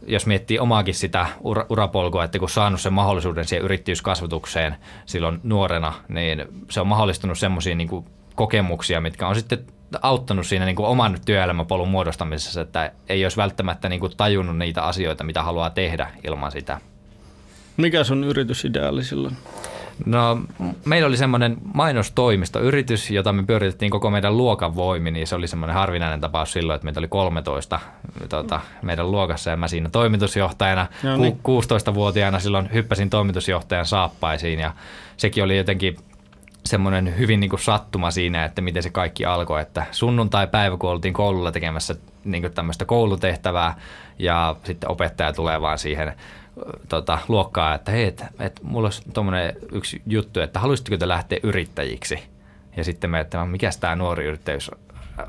Speaker 2: jos miettii omaakin sitä ura, urapolkua, että kun saanut sen mahdollisuuden siihen yrittäjyyskasvatukseen silloin nuorena, niin se on mahdollistunut semmoisiin niin kokemuksia, mitkä on sitten auttanut siinä niin kuin oman työelämäpolun muodostamisessa, että ei olisi välttämättä niin kuin tajunnut niitä asioita, mitä haluaa tehdä ilman sitä.
Speaker 1: Mikä sun yritysideaali silloin?
Speaker 2: No, meillä oli semmoinen mainostoimistoyritys, jota me pyöritettiin koko meidän luokan voimin, niin se oli semmoinen harvinainen tapaus silloin, että meitä oli 13 tuota, meidän luokassa ja mä siinä toimitusjohtajana, no niin. 16-vuotiaana silloin hyppäsin toimitusjohtajan saappaisiin ja sekin oli jotenkin semmoinen hyvin niin kuin sattuma siinä, että miten se kaikki alkoi, että sunnuntai-päivä, kun oltiin koululla tekemässä niin kuin tämmöistä koulutehtävää ja sitten opettaja tulee vaan siihen tota, luokkaan, että hei, että, että mulla olisi tuommoinen yksi juttu, että haluaisitteko te lähteä yrittäjiksi? Ja sitten me, että mikä tämä nuori yrittäjyys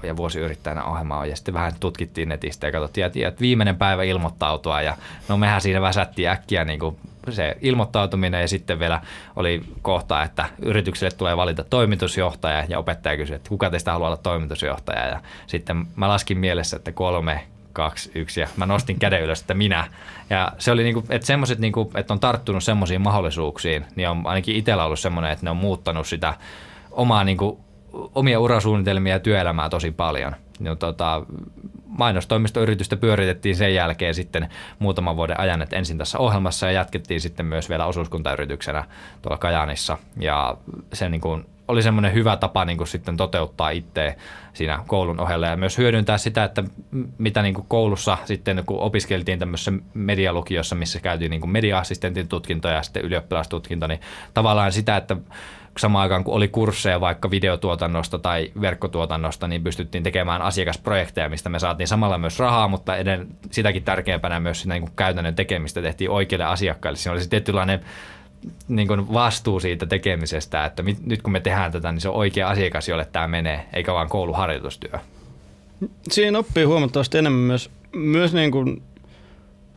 Speaker 2: ja vuosiyrittäjänä ohjelma on. Ja sitten vähän tutkittiin netistä ja katsottiin, että viimeinen päivä ilmoittautua. Ja no mehän siinä väsättiin äkkiä niin kuin se ilmoittautuminen ja sitten vielä oli kohta, että yritykselle tulee valita toimitusjohtaja ja opettaja kysyi, että kuka teistä haluaa olla toimitusjohtaja. Ja sitten mä laskin mielessä, että kolme, kaksi, yksi ja mä nostin käden ylös, että minä. Ja se oli niinku, että semmoiset, niinku, että on tarttunut semmoisiin mahdollisuuksiin, niin on ainakin itsellä ollut semmoinen, että ne on muuttanut sitä omaa niinku, omia urasuunnitelmia ja työelämää tosi paljon. No, tota, mainostoimistoyritystä pyöritettiin sen jälkeen sitten muutaman vuoden ajan, että ensin tässä ohjelmassa ja jatkettiin sitten myös vielä osuuskuntayrityksenä tuolla Kajaanissa. Ja se niin kuin oli semmoinen hyvä tapa niin kuin sitten toteuttaa itse siinä koulun ohella ja myös hyödyntää sitä, että mitä niin kuin koulussa sitten kun opiskeltiin tämmöisessä medialukiossa, missä käytiin niin kuin media-assistentin tutkinto ja sitten ylioppilastutkinto, niin tavallaan sitä, että samaan aikaan kun oli kursseja vaikka videotuotannosta tai verkkotuotannosta, niin pystyttiin tekemään asiakasprojekteja, mistä me saatiin samalla myös rahaa, mutta eden, sitäkin tärkeämpänä myös sitä niin kuin käytännön tekemistä tehtiin oikeille asiakkaille. Siinä olisi tietynlainen niin kuin vastuu siitä tekemisestä, että mit, nyt kun me tehdään tätä, niin se on oikea asiakas, jolle tämä menee, eikä vaan kouluharjoitustyö.
Speaker 1: Siinä oppii huomattavasti enemmän myös, myös niin kuin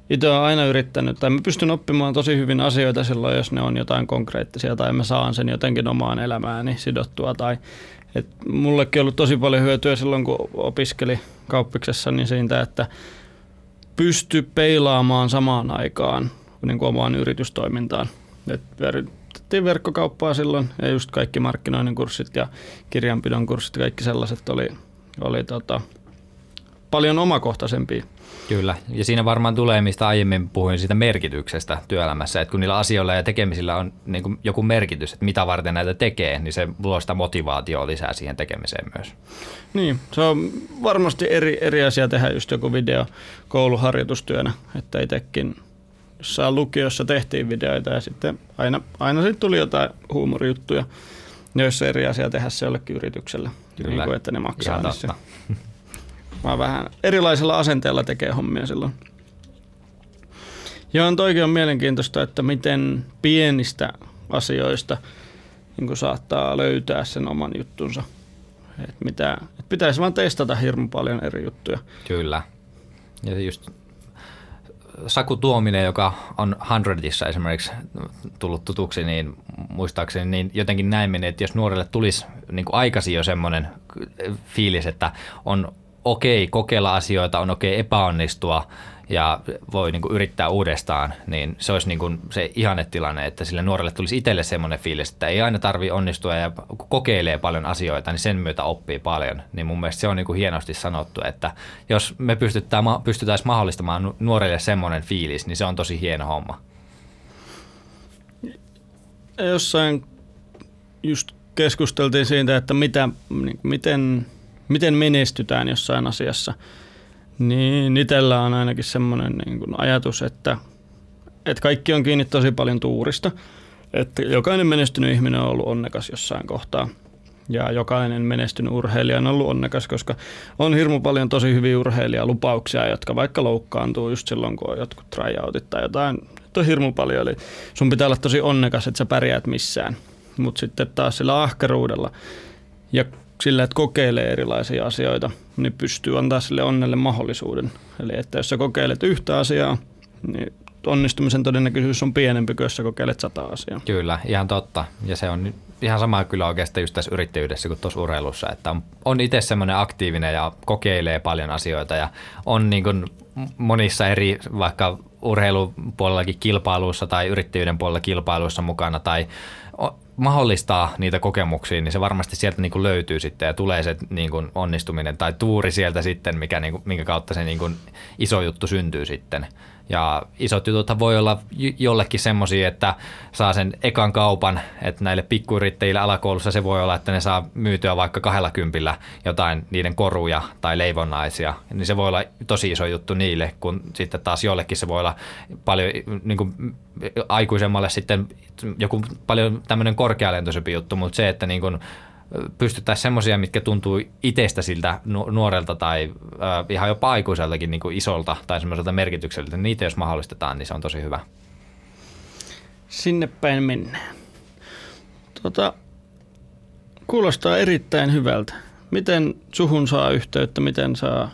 Speaker 1: itse olen aina yrittänyt, tai mä pystyn oppimaan tosi hyvin asioita silloin, jos ne on jotain konkreettisia, tai mä saan sen jotenkin omaan elämääni sidottua. Tai, et mullekin on ollut tosi paljon hyötyä silloin, kun opiskeli kauppiksessa, niin siitä, että pysty peilaamaan samaan aikaan niin kuin omaan yritystoimintaan. Et pyöritettiin verkkokauppaa silloin, ja just kaikki markkinoinnin kurssit ja kirjanpidon kurssit, kaikki sellaiset oli, oli tota, paljon omakohtaisempia
Speaker 2: Kyllä, ja siinä varmaan tulee, mistä aiemmin puhuin siitä merkityksestä työelämässä, että kun niillä asioilla ja tekemisillä on niin kuin joku merkitys, että mitä varten näitä tekee, niin se luo sitä motivaatioa lisää siihen tekemiseen myös.
Speaker 1: Niin, se on varmasti eri, eri asia tehdä just joku video kouluharjoitustyönä, että itsekin jossain lukiossa tehtiin videoita ja sitten aina, aina sitten tuli jotain huumorijuttuja, joissa eri asia tehdä se jollekin yritykselle, Kyllä. Niin kuin, että ne maksaa. Ihan totta. vaan vähän erilaisella asenteella tekee hommia silloin. Joo, toikin on mielenkiintoista, että miten pienistä asioista niin kuin saattaa löytää sen oman juttunsa. Et mitä, et pitäisi vaan testata hirmu paljon eri juttuja.
Speaker 2: Kyllä. Ja just Saku Tuominen, joka on Hundredissa esimerkiksi tullut tutuksi, niin muistaakseni niin jotenkin näin meni, että jos nuorelle tulisi niin aikaisin jo semmoinen fiilis, että on okei okay kokeilla asioita, on okei okay epäonnistua ja voi niin kuin yrittää uudestaan, niin se olisi niin kuin se ihannetilanne, että sille nuorelle tulisi itselle semmoinen fiilis, että ei aina tarvi onnistua ja kokeilee paljon asioita, niin sen myötä oppii paljon. Niin mun mielestä se on niin kuin hienosti sanottu, että jos me pystytään, pystytään mahdollistamaan nuorelle semmoinen fiilis, niin se on tosi hieno homma.
Speaker 1: Jossain just keskusteltiin siitä, että mitä, niin, miten, miten menestytään jossain asiassa – niin, itsellä on ainakin semmoinen niin kuin ajatus, että, että kaikki on kiinni tosi paljon tuurista. Että jokainen menestynyt ihminen on ollut onnekas jossain kohtaa. Ja jokainen menestynyt urheilija on ollut onnekas, koska on hirmu paljon tosi hyviä urheilijalupauksia, jotka vaikka loukkaantuu just silloin, kun on jotkut tryoutit tai jotain. On hirmu paljon, eli sun pitää olla tosi onnekas, että sä pärjäät missään. Mutta sitten taas sillä ahkeruudella ja sillä, että kokeilee erilaisia asioita, niin pystyy antaa sille onnelle mahdollisuuden. Eli että jos sä kokeilet yhtä asiaa, niin onnistumisen todennäköisyys on pienempi kuin jos sä kokeilet sata asiaa.
Speaker 2: Kyllä, ihan totta. Ja se on ihan sama kyllä oikeastaan just tässä yrittäjyydessä kuin tuossa urheilussa, että on, on itse semmoinen aktiivinen ja kokeilee paljon asioita ja on niin kuin monissa eri vaikka urheilupuolellakin kilpailuissa tai yrittäjyyden puolella kilpailuissa mukana tai mahdollistaa niitä kokemuksia, niin se varmasti sieltä niin kuin löytyy sitten ja tulee se niin kuin onnistuminen tai tuuri sieltä sitten, mikä, niin kuin, minkä kautta se niin kuin iso juttu syntyy sitten. Ja isot jutut voi olla jollekin semmoisia, että saa sen ekan kaupan, että näille pikkuyrittäjille alakoulussa se voi olla, että ne saa myytyä vaikka kahdella kympillä jotain niiden koruja tai leivonnaisia. Niin se voi olla tosi iso juttu niille, kun sitten taas jollekin se voi olla paljon niin kuin aikuisemmalle sitten joku paljon tämmöinen korkealentoisempi juttu, mutta se, että niin kuin pystyttäisiin semmoisia, mitkä tuntuu itsestä siltä nuorelta tai äh, ihan jopa aikuiseltakin niin kuin isolta tai semmoiselta merkitykseltä, niin niitä jos mahdollistetaan, niin se on tosi hyvä.
Speaker 1: Sinne päin mennään. Tota, kuulostaa erittäin hyvältä. Miten suhun saa yhteyttä, miten saa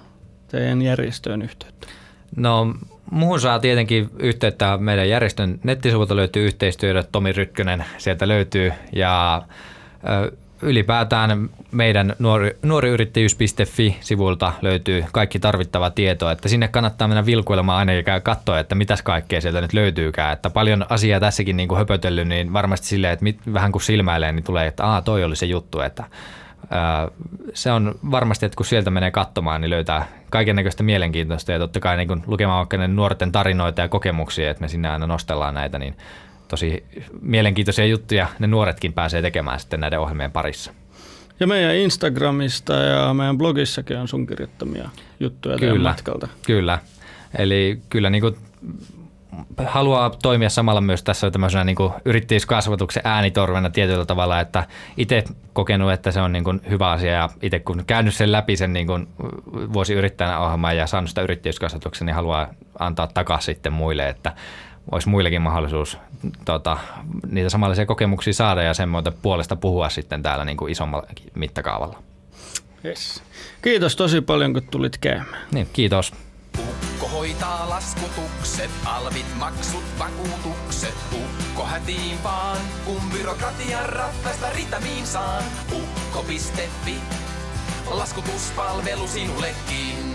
Speaker 1: teidän järjestöön yhteyttä?
Speaker 2: No muuhun saa tietenkin yhteyttä. Meidän järjestön nettisivulta löytyy yhteistyötä, Tomi Rykkönen sieltä löytyy ja ylipäätään meidän nuori, nuoriyrittäjyys.fi-sivulta löytyy kaikki tarvittava tieto, että sinne kannattaa mennä vilkuilemaan aina ja katsoa, että mitäs kaikkea sieltä nyt löytyykään. Että paljon asiaa tässäkin niin kuin höpötellyt, niin varmasti silleen, että mit, vähän kun silmäilee, niin tulee, että aa, toi oli se juttu, että se on varmasti, että kun sieltä menee katsomaan, niin löytää kaiken näköistä mielenkiintoista ja totta kai niin lukemaan vaikka ne nuorten tarinoita ja kokemuksia, että me sinne aina nostellaan näitä, niin tosi mielenkiintoisia juttuja ne nuoretkin pääsee tekemään sitten näiden ohjelmien parissa.
Speaker 1: Ja meidän Instagramista ja meidän blogissakin on sun kirjoittamia juttuja kyllä, matkalta.
Speaker 2: Kyllä. Eli kyllä niin kuin haluaa toimia samalla myös tässä tämmöisenä niin yrittäjyyskasvatuksen äänitorvena tietyllä tavalla, että itse kokenut, että se on niin kuin hyvä asia ja itse kun käynyt sen läpi sen niin kuin vuosi yrittäjänä ohjelman ja saanut sitä yrittäjyyskasvatuksen, niin haluaa antaa takaisin sitten muille, että olisi muillekin mahdollisuus tota, niitä samanlaisia kokemuksia saada ja sen puolesta puhua sitten täällä niin kuin isommalla mittakaavalla.
Speaker 1: Yes. Kiitos tosi paljon, kun tulit käymään.
Speaker 2: Niin, kiitos.
Speaker 3: Ukko hoitaa laskutukset, alvit, maksut, vakuutukset. Ukko hätiin vaan, kun byrokratian ratkaista ritamiin saan. Ukko.fi, laskutuspalvelu sinullekin.